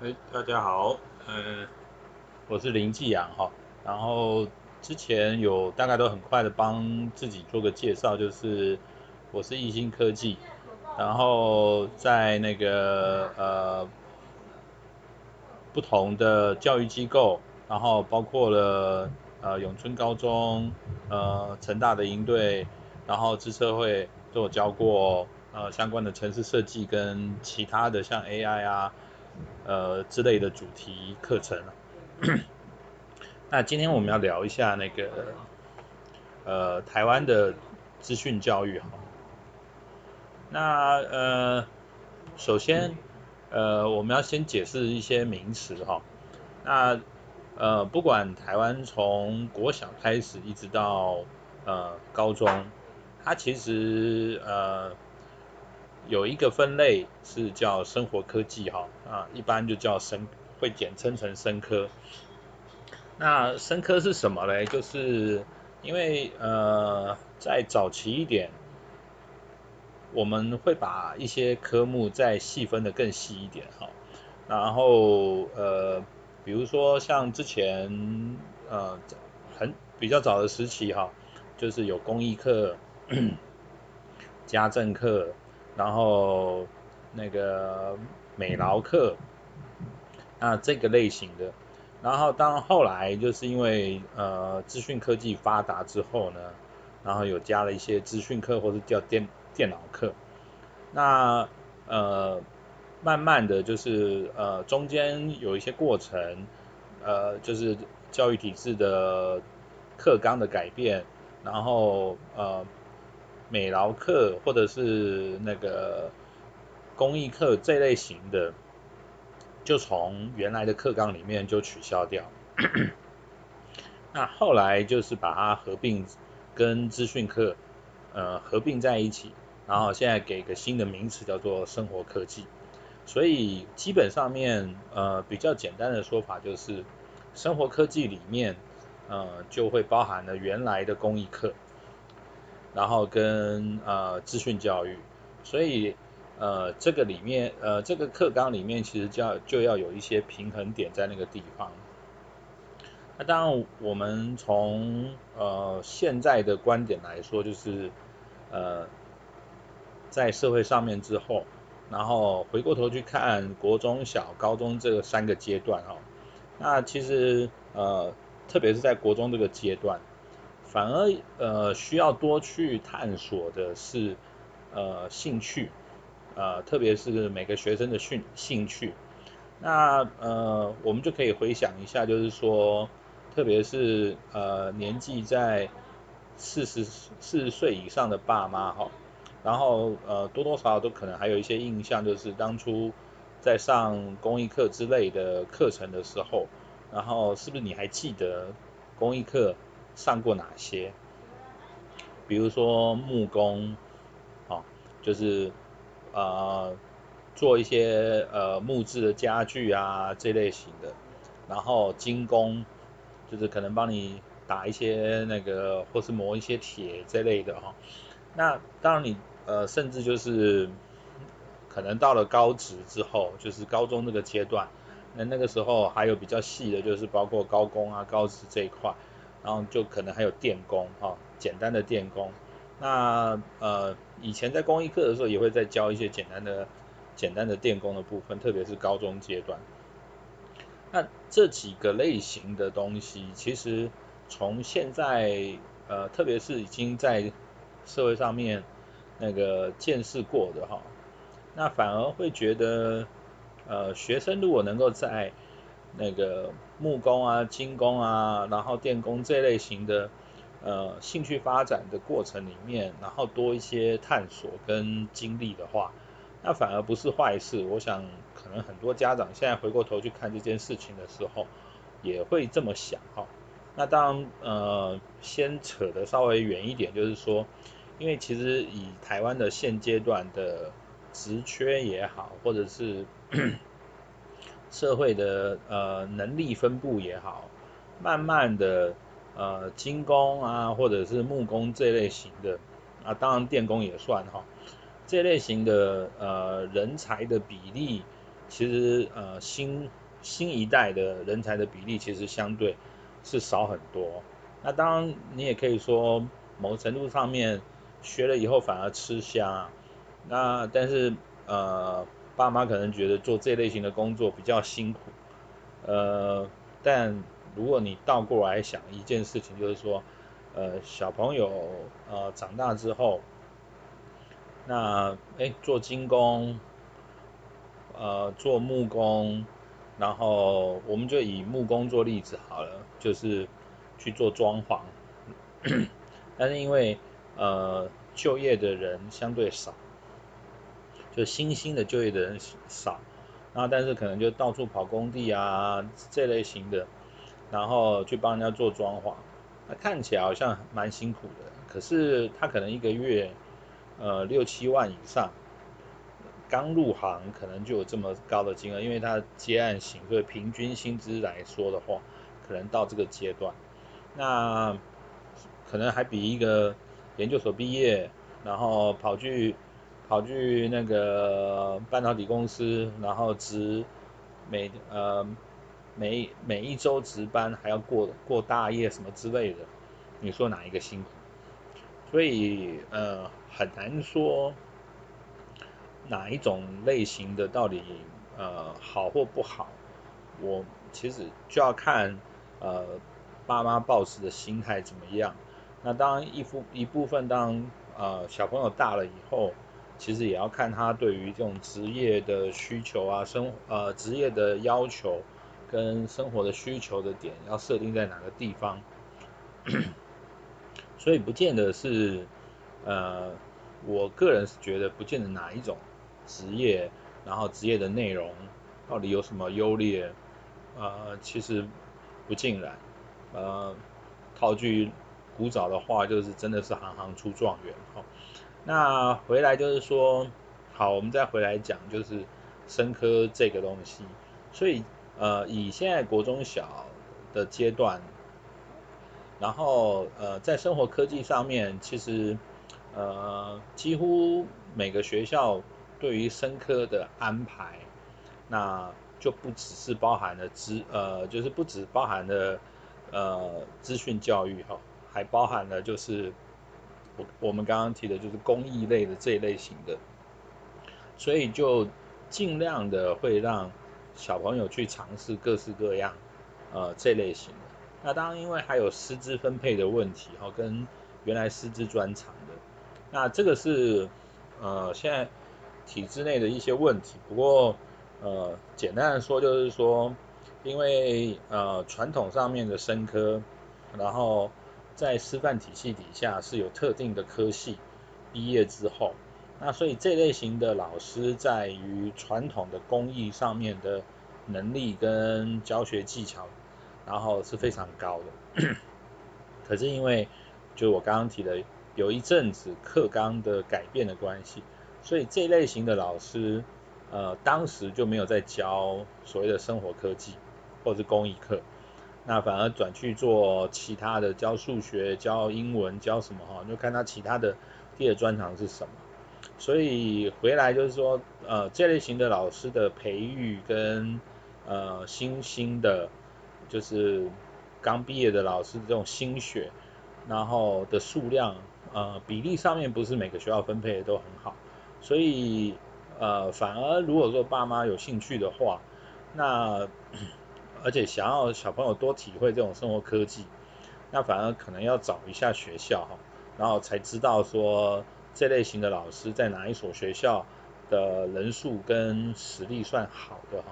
哎，大家好，嗯，我是林继阳哈，然后之前有大概都很快的帮自己做个介绍，就是我是亿鑫科技，然后在那个呃不同的教育机构，然后包括了呃永春高中、呃成大的营队，然后资策会都有教过呃相关的城市设计跟其他的像 AI 啊。呃，之类的主题课程。那今天我们要聊一下那个呃台湾的资讯教育哈。那呃，首先呃我们要先解释一些名词哈。那呃不管台湾从国小开始一直到呃高中，它其实呃。有一个分类是叫生活科技哈啊，一般就叫生，会简称成生科。那生科是什么嘞？就是因为呃在早期一点，我们会把一些科目再细分得更细一点哈。然后呃比如说像之前呃很比较早的时期哈，就是有公益课、家政课。然后那个美劳课，那这个类型的，然后当后来就是因为呃资讯科技发达之后呢，然后有加了一些资讯课或者叫电电脑课，那呃慢慢的就是呃中间有一些过程，呃就是教育体制的课纲的改变，然后呃。美劳课或者是那个公益课这类型的，就从原来的课纲里面就取消掉。那后来就是把它合并跟资讯课呃合并在一起，然后现在给个新的名词叫做生活科技。所以基本上面呃比较简单的说法就是，生活科技里面呃就会包含了原来的公益课。然后跟呃资讯教育，所以呃这个里面呃这个课纲里面其实就要就要有一些平衡点在那个地方。那当然我们从呃现在的观点来说，就是呃在社会上面之后，然后回过头去看国中小、高中这三个阶段哦，那其实呃特别是在国中这个阶段。反而呃需要多去探索的是呃兴趣，呃特别是每个学生的兴兴趣，那呃我们就可以回想一下，就是说特别是呃年纪在四十四十岁以上的爸妈哈，然后呃多多少少都可能还有一些印象，就是当初在上公益课之类的课程的时候，然后是不是你还记得公益课？上过哪些？比如说木工，哦，就是呃做一些呃木质的家具啊这类型的，然后金工，就是可能帮你打一些那个或是磨一些铁这类的哈、那当然你呃甚至就是可能到了高职之后，就是高中那个阶段，那那个时候还有比较细的，就是包括高工啊高职这一块。然后就可能还有电工哈、哦，简单的电工。那呃以前在公益课的时候也会再教一些简单的简单的电工的部分，特别是高中阶段。那这几个类型的东西，其实从现在呃特别是已经在社会上面那个见识过的哈、那反而会觉得呃学生如果能够在那个木工啊、金工啊，然后电工这类型的，呃，兴趣发展的过程里面，然后多一些探索跟经历的话，那反而不是坏事。我想，可能很多家长现在回过头去看这件事情的时候，也会这么想哈。那当然，呃，先扯得稍微远一点，就是说，因为其实以台湾的现阶段的职缺也好，或者是。社会的呃能力分布也好，慢慢的呃金工啊或者是木工这类型的啊，当然电工也算哈，这类型的呃人才的比例其实呃新新一代的人才的比例其实相对是少很多。那当然你也可以说某程度上面学了以后反而吃香，那但是呃爸妈可能觉得做这类型的工作比较辛苦，呃但如果你倒过来想一件事情，就是说呃小朋友呃长大之后，那哎做金工。呃，做木工，然后我们就以木工做例子好了，就是去做装潢，但是因为呃就业的人相对少，就新兴的就业的人少，然后但是可能就到处跑工地啊这类型的，然后去帮人家做装潢，那看起来好像蛮辛苦的，可是他可能一个月呃六七万以上。刚入行可能就有这么高的金额，因为他接案型，所以平均薪资来说的话，可能到这个阶段，那可能还比一个研究所毕业，然后跑去跑去那个半导体公司，然后值每呃每每一周值班还要过过大夜什么之类的，你说哪一个辛苦？所以呃很难说。哪一种类型的到底呃好或不好，我其实就要看呃爸妈抱持的心态怎么样。那当一部一部分当呃小朋友大了以后，其实也要看他对于这种职业的需求啊，生呃职业的要求跟生活的需求的点要设定在哪个地方。所以不见得是呃我个人是觉得不见得哪一种。职业，然后职业的内容到底有什么优劣？呃，其实不尽然。呃，套句古早的话，就是真的是行行出状元哈。那回来就是说，好，我们再回来讲，就是生科这个东西。所以呃，以现在国中小的阶段，然后呃，在生活科技上面，其实呃，几乎每个学校。对于生科的安排，那就不只是包含了资呃，就是不只包含了呃资讯教育哈，还包含了就是我我们刚刚提的就是工艺类的这一类型的，所以就尽量的会让小朋友去尝试各式各样呃这类型的。那当然因为还有师资分配的问题哈，跟原来师资专长的，那这个是呃现在。体制内的一些问题，不过呃，简单的说就是说，因为呃传统上面的生科，然后在师范体系底下是有特定的科系，毕业之后，那所以这类型的老师在于传统的工艺上面的能力跟教学技巧，然后是非常高的。可是因为就我刚刚提的，有一阵子课纲的改变的关系。所以这类型的老师，呃，当时就没有在教所谓的生活科技或者是工艺课，那反而转去做其他的教数学、教英文、教什么哈，就看他其他的第二专长是什么。所以回来就是说，呃，这类型的老师的培育跟呃新兴的，就是刚毕业的老师这种心血，然后的数量，呃，比例上面不是每个学校分配的都很好。所以，呃，反而如果说爸妈有兴趣的话，那而且想要小朋友多体会这种生活科技，那反而可能要找一下学校哈，然后才知道说这类型的老师在哪一所学校的人数跟实力算好的哈。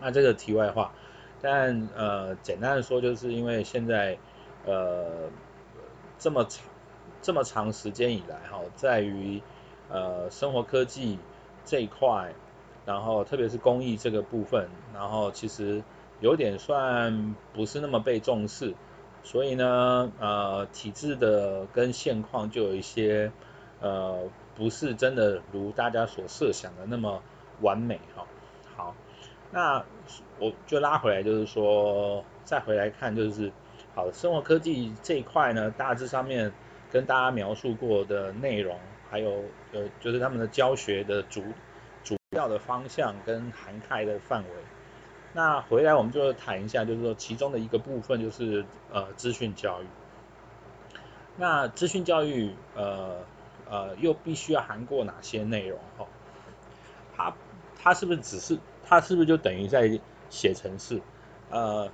那这个题外话，但呃，简单的说，就是因为现在呃这么长这么长时间以来哈，在于。呃，生活科技这一块，然后特别是工艺这个部分，然后其实有点算不是那么被重视，所以呢，呃，体制的跟现况就有一些呃，不是真的如大家所设想的那么完美哈、好，那我就拉回来，就是说再回来看，就是好，生活科技这一块呢，大致上面跟大家描述过的内容。还有呃，就是他们的教学的主主要的方向跟涵盖的范围。那回来我们就谈一下，就是说其中的一个部分就是呃资讯教育。那资讯教育呃呃又必须要涵盖哪些内容？哈，它它是不是只是它是不是就等于在写程式？呃，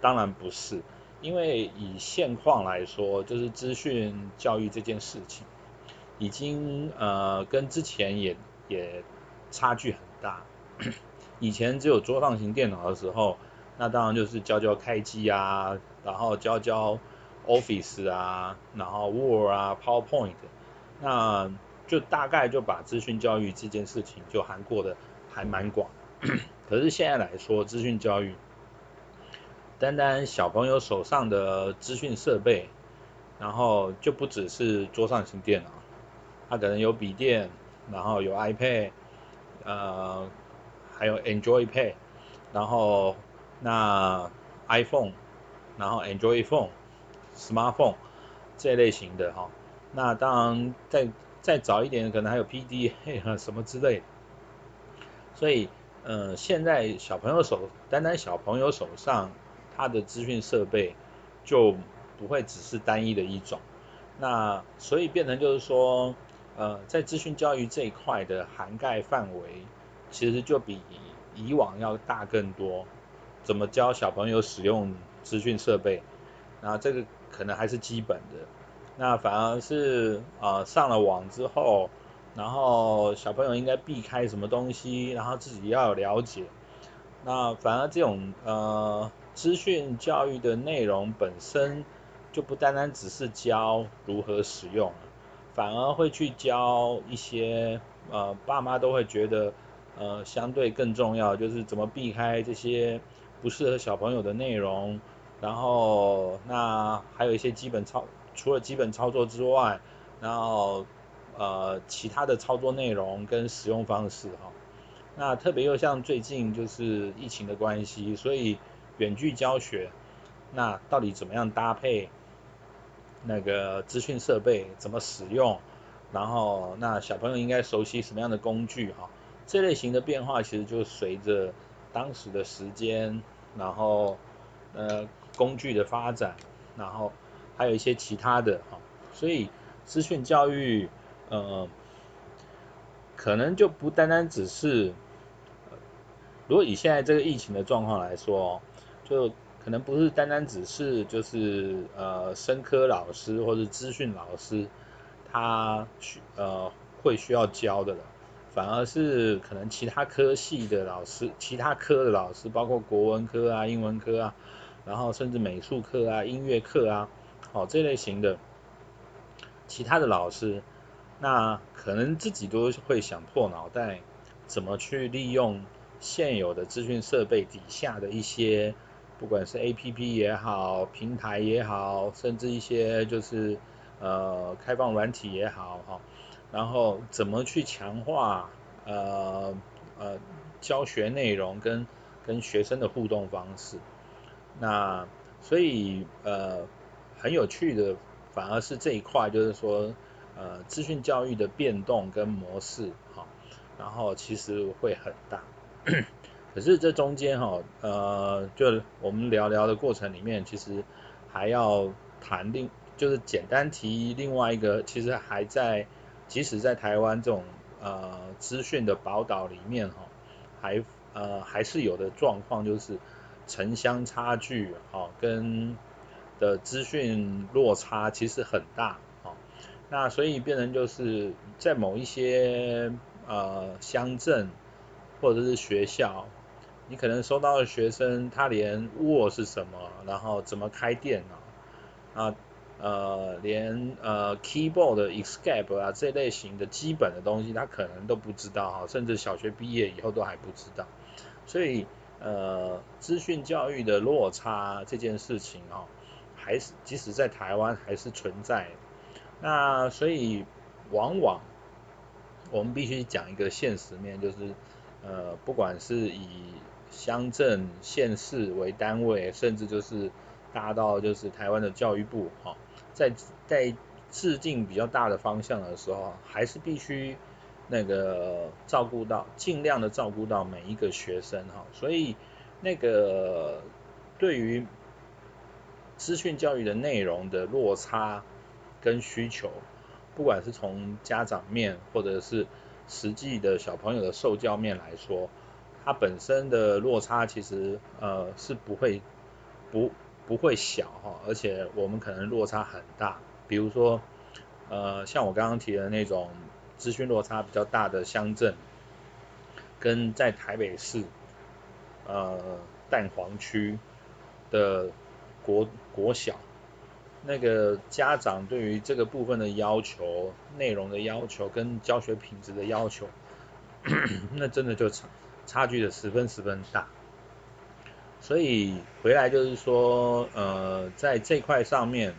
当然不是，因为以现况来说，就是资讯教育这件事情，已经呃跟之前也也差距很大。以前只有桌上型电脑的时候，那当然就是教教开机啊，然后教教 Office 啊，然后 Word 啊，PowerPoint，那就大概就把资讯教育这件事情就涵盖的还蛮广。可是现在来说，资讯教育单单小朋友手上的资讯设备，然后就不只是桌上型电脑，他可能有笔电，然后有 iPad，呃。还有 Android Pay，然后那 iPhone，然后 Android Phone，Smartphone 这类型的哈，那当然再再早一点可能还有 PDA 什么之类，所以呃现在小朋友手单单小朋友手上他的资讯设备就不会只是单一的一种，那所以变成就是说呃在资讯教育这一块的涵盖范围。其实就比以往要大更多。怎么教小朋友使用资讯设备？那这个可能还是基本的。那反而是啊、呃、上了网之后，然后小朋友应该避开什么东西，然后自己要有了解。那反而这种呃资讯教育的内容本身就不单单只是教如何使用，反而会去教一些呃爸妈都会觉得。呃，相对更重要就是怎么避开这些不适合小朋友的内容，然后那还有一些基本操，除了基本操作之外，然后呃其他的操作内容跟使用方式哈，那特别又像最近就是疫情的关系，所以远距教学，那到底怎么样搭配那个资讯设备怎么使用，然后那小朋友应该熟悉什么样的工具哈？这类型的变化其实就随着当时的时间，然后呃工具的发展，然后还有一些其他的哈，所以资讯教育呃可能就不单单只是，如果以现在这个疫情的状况来说，就可能不是单单只是就是呃生科老师或者资讯老师他需呃会需要教的了。反而是可能其他科系的老师，其他科的老师，包括国文科啊、英文科啊，然后甚至美术课啊、音乐课啊，好这类型的其他的老师，那可能自己都会想破脑袋，怎么去利用现有的资讯设备底下的一些，不管是 APP 也好，平台也好，甚至一些就是呃开放软体也好，哈。然后怎么去强化呃呃教学内容跟跟学生的互动方式？那所以呃很有趣的反而是这一块，就是说呃资讯教育的变动跟模式哈，然后其实会很大。可是这中间哈呃就我们聊聊的过程里面，其实还要谈另就是简单提另外一个，其实还在。即使在台湾这种呃资讯的宝岛里面哈，还呃还是有的状况，就是城乡差距哈跟的资讯落差其实很大哈。那所以变成就是在某一些呃乡镇或者是学校，你可能收到的学生他连 Word 是什么，然后怎么开电脑啊。呃，连呃 keyboard 的 escape 啊这类型的基本的东西，他可能都不知道哈，甚至小学毕业以后都还不知道。所以呃，资讯教育的落差这件事情哦，还是即使在台湾还是存在。那所以往往我们必须讲一个现实面，就是呃，不管是以乡镇、县市为单位，甚至就是大到就是台湾的教育部哈。在在制定比较大的方向的时候，还是必须那个照顾到，尽量的照顾到每一个学生哈，所以那个对于资讯教育的内容的落差跟需求，不管是从家长面或者是实际的小朋友的受教面来说，它本身的落差其实呃是不会不不会小哈，而且我们可能落差很大，比如说呃像我刚刚提的那种资讯落差比较大的乡镇，跟在台北市呃蛋黄区的国国小，那个家长对于这个部分的要求、内容的要求跟教学品质的要求，那真的就差。差距的十分十分大，所以回来就是说，呃，在这块上面，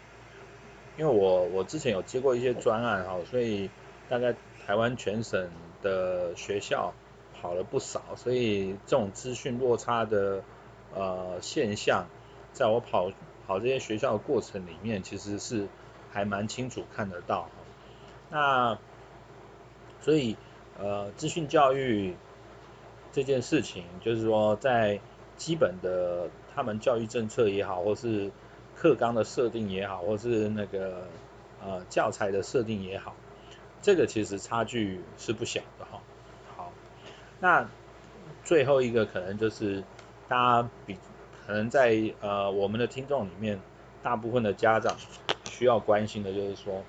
因为我我之前有接过一些专案哈，所以大概台湾全省的学校跑了不少，所以这种资讯落差的呃现象，在我跑跑这些学校的过程里面，其实是还蛮清楚看得到。那所以呃，资讯教育。这件事情就是说，在基本的他们教育政策也好，或是课纲的设定也好，或是那个呃教材的设定也好，这个其实差距是不小的哈。好，那最后一个可能就是大家比可能在呃我们的听众里面，大部分的家长需要关心的就是说，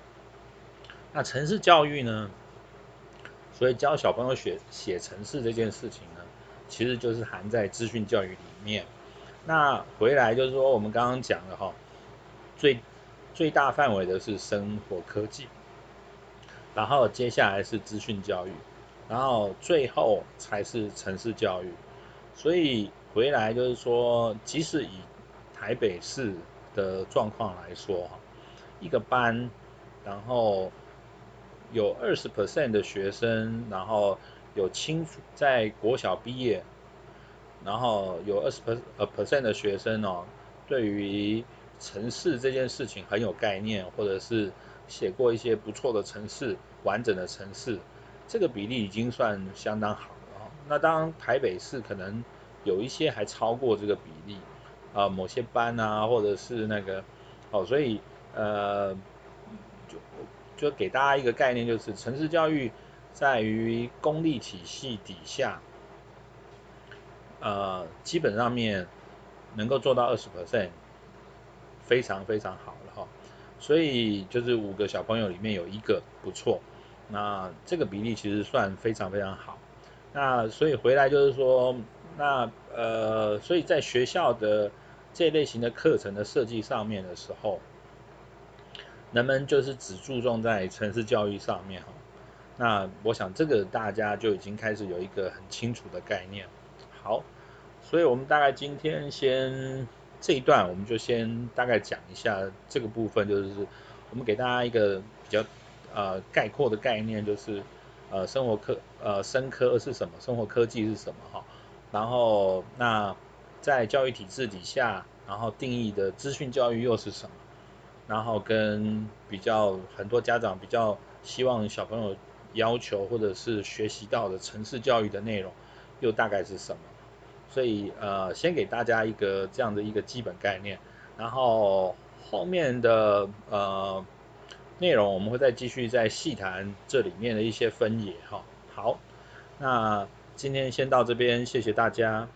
那城市教育呢？所以教小朋友写写城市这件事情，其实就是含在资讯教育里面。那回来就是说，我们刚刚讲的哈，最最大范围的是生活科技，然后接下来是资讯教育，然后最后才是城市教育。所以回来就是说，即使以台北市的状况来说哈，一个班，然后。有二十 percent 的学生，然后有清楚在国小毕业，然后有二十 per percent 的学生哦，对于城市这件事情很有概念，或者是写过一些不错的城市，完整的城市，这个比例已经算相当好了。那当然台北市可能有一些还超过这个比例啊，某些班啊，或者是那个哦，所以呃。就就给大家一个概念，就是城市教育在于公立体系底下，呃，基本上面能够做到二十 percent，非常非常好了哈。所以就是五个小朋友里面有一个不错，那这个比例其实算非常非常好。那所以回来就是说，那呃，所以在学校的这类型的课程的设计上面的时候。人们就是只注重在城市教育上面哈，那我想这个大家就已经开始有一个很清楚的概念。好，所以我们大概今天先这一段，我们就先大概讲一下这个部分，就是我们给大家一个比较呃概括的概念，就是呃生活科呃生科是什么，生活科技是什么哈，然后那在教育体制底下，然后定义的资讯教育又是什么？然后跟比较很多家长比较希望小朋友要求或者是学习到的城市教育的内容，又大概是什么？所以呃，先给大家一个这样的一个基本概念，然后后面的呃内容我们会再继续再细谈这里面的一些分野哈。好，那今天先到这边，谢谢大家。